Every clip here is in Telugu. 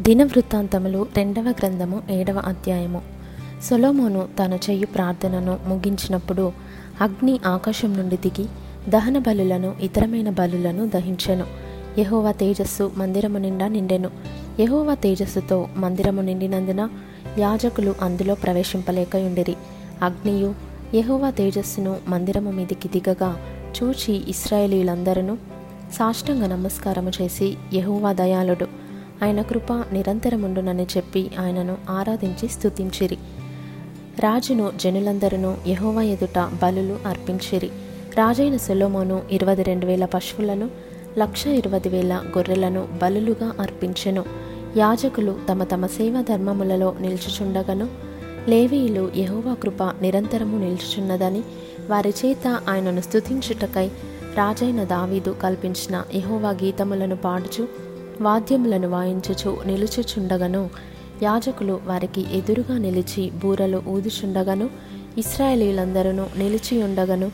దినవృత్తాంతములు రెండవ గ్రంథము ఏడవ అధ్యాయము. సొలోమోను తన చెయ్యి ప్రార్థనను ముగించినప్పుడు అగ్ని ఆకాశం నుండి దిగి దహన బలులను ఇతరమైన బలులను దహించెను. యహోవా తేజస్సు మందిరము నిండా నిండెను. యహోవా తేజస్సుతో మందిరము నిండినందున యాజకులు అందులో ప్రవేశింపలేకయుండిరి. అగ్నియు యహోవా తేజస్సును మందిరము మీదికి దిగగా చూచి ఇస్రాయేలీలందరూ సాష్టంగ నమస్కారము చేసి యహోవా దయాళుడు. ఆయన కృప నిరంతరముండునని చెప్పి ఆయనను ఆరాధించి స్తుతించిరి. రాజును జనులందరూ యహోవా ఎదుట బలులు అర్పించిరి. రాజైన సొలోమోను ఇరవై రెండు వేల పశువులను లక్ష ఇరవై వేల గొర్రెలను బలులుగా అర్పించెను. యాజకులు తమ తమ సేవా ధర్మములలో నిల్చుచుండగను. లేవీయులు యహోవా కృప నిరంతరము నిల్చుచున్నదని వారి చేత ఆయనను స్తుతించుటకై రాజైన దావీదు కల్పించిన యహోవా గీతములను పాడుచు వాద్యములను వాయించుచు నిలుచుచుండగను. యాజకులు వారికి ఎదురుగా నిలిచి బూరలు ఊదుచుండగను. ఇస్రాయేలీలందరూ నిలిచి ఉండగను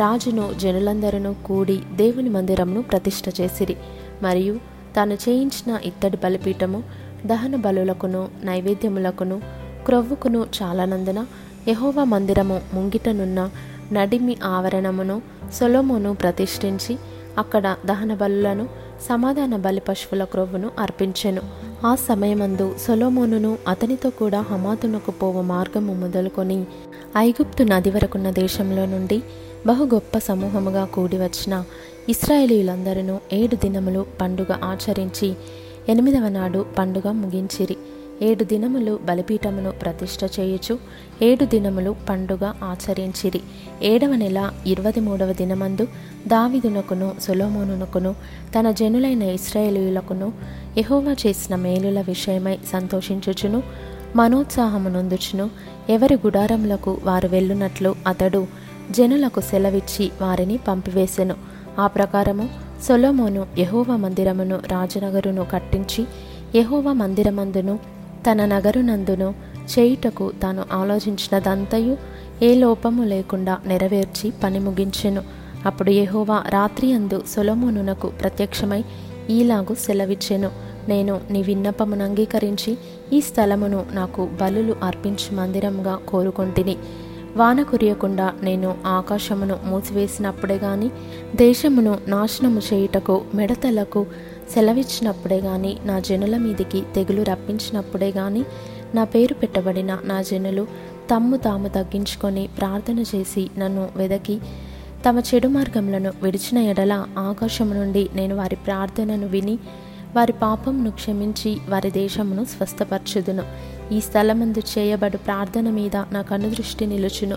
రాజును జనులందరూ కూడి దేవుని మందిరమును ప్రతిష్ట చేసిరి. మరియు తాను చేయించిన ఇత్తడి బలిపీఠము దహన బలులకును నైవేద్యములకును క్రొవ్వుకును చాలనందున యహోవా మందిరము ముంగిటనున్న నడిమి ఆవరణమును సొలోమును ప్రతిష్ఠించి అక్కడ దహన బలులను సమాధాన బలి పశువుల క్రొవ్వును అర్పించెను. ఆ సమయమందు సొలోమోనును అతనితో కూడా హమాతునకు పోవ మార్గము మొదలుకొని ఐగుప్తు నది వరకున్న దేశంలో నుండి బహు గొప్ప సమూహముగా కూడి వచ్చిన ఇస్రాయేలీలందరూ ఏడు దినములు పండుగ ఆచరించి ఎనిమిదవ నాడు పండుగ ముగించిరి. ఏడు దినములు బలిపీఠమును ప్రతిష్ఠ చేయుచు ఏడు దినములు పండుగ ఆచరించిరి. ఏడవ నెల ఇరవై మూడవ దినమందు దావిదునకును సొలోమోనునకును తన జనులైన ఇస్రాయేలీయులకును యహోవా చేసిన మేలుల విషయమై సంతోషించుచును మనోత్సాహమునొందుచును ఎవరి గుడారములకు వారు వెళ్ళునట్లు అతడు జనులకు సెలవిచ్చి వారిని పంపివేశెను ఆ ప్రకారము సొలోమోను యహోవ మందిరమును రాజనగరును కట్టించి యహోవ మందిరమందును తన నగరునందును చేయుటకు తాను ఆలోచించినదంతయు ఏ లోపము లేకుండా నెరవేర్చి పని ముగించెను. అప్పుడు యహోవా రాత్రి అందు సొలమునునకు ప్రత్యక్షమై ఈలాగు సెలవిచ్చెను. నేను నీ విన్నపమును అంగీకరించి ఈ స్థలమును నాకు బలులు అర్పించి మందిరంగా కోరుకొంటిని. వాన కురియకుండా నేను ఆకాశమును మూసివేసినప్పుడే గాని దేశమును నాశనము చేయుటకు మెడతలకు సెలవిచ్చినప్పుడే కానీ నా జనుల మీదికి తెగులు రప్పించినప్పుడే కానీ నా పేరు పెట్టబడిన నా జనులు తమ్ము తాము తగ్గించుకొని ప్రార్థన చేసి నన్ను వెదకి తమ చెడు మార్గములను విడిచిన ఎడల ఆకాశం నుండి నేను వారి ప్రార్థనను విని వారి పాపమును క్షమించి వారి దేశమును స్వస్థపరచుదును. ఈ స్థలమందు చేయబడు ప్రార్థన మీద నా కనుదృష్టి నిలుచును.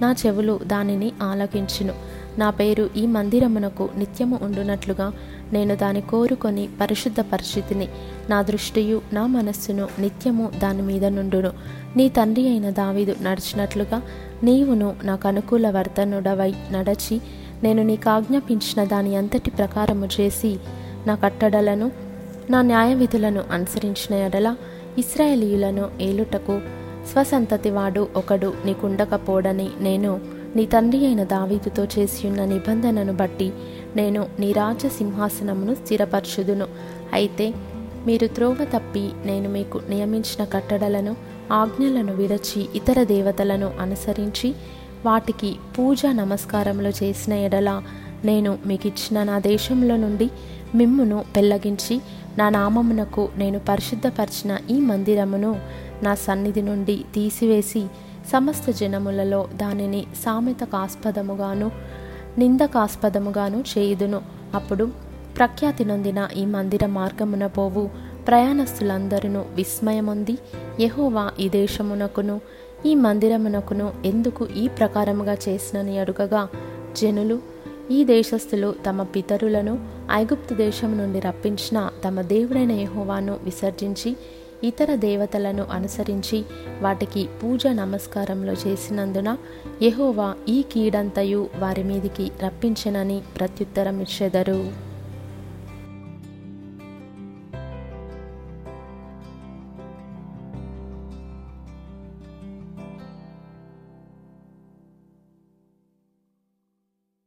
నా చెవులు దానిని ఆలకించును. నా పేరు ఈ మందిరమునకు నిత్యము ఉండునట్లుగా నేను దాని కోరుకొని పరిశుద్ధ పరిస్థితిని నా దృష్టియు నా మనస్సును నిత్యము దాని మీద నుండును. నీ తండ్రి అయిన దావీదు నడిచినట్లుగా నీవును నాకు అనుకూల వర్తనుడవై నడచి నేను నీకు ఆజ్ఞాపించిన దాని అంతటి ప్రకారము చేసి నా కట్టడలను నా న్యాయ విధులను అనుసరించిన ఎడల ఇస్రాయేలీయులను ఏలుటకు స్వసంతతి వాడు ఒకడు నీకుండకపోడని నేను నీ తండ్రి అయిన దావీదుతో చేసి ఉన్న నిబంధనను బట్టి నేను నీ సింహాసనమును స్థిరపరచుదును. అయితే మీరు త్రోవ తప్పి నేను మీకు నియమించిన కట్టడలను ఆజ్ఞలను విడచి ఇతర దేవతలను అనుసరించి వాటికి పూజ నమస్కారములు చేసిన ఎడల నేను మీకు ఇచ్చిన నా దేశంలో నుండి మిమ్మును పెళ్ళగించి నా నామమునకు నేను పరిశుద్ధపరిచిన ఈ మందిరమును నా సన్నిధి నుండి తీసివేసి సమస్త జనములలో దానిని సామెతకాస్పదముగాను నిందకాస్పదముగాను చేయుదును. అప్పుడు ప్రఖ్యాతి నొందిన ఈ మందిర మార్గమున పోవు ప్రయాణస్థులందరూ విస్మయముంది యహోవా ఈ దేశమునకును ఈ మందిరమునకును ఎందుకు ఈ ప్రకారముగా చేసినని అడుగగా జనులు ఈ దేశస్థులు తమ పితరులను ఐగుప్తు దేశం నుండి రప్పించిన తమ దేవుడైన యహోవాను విసర్జించి ఇతర దేవతలను అనుసరించి వాటికి పూజ నమస్కారంలో చేసినందున యహోవా ఈ కీడంతయు వారి మీదికి రప్పించనని ప్రత్యుత్తరం ఇచ్చెదరు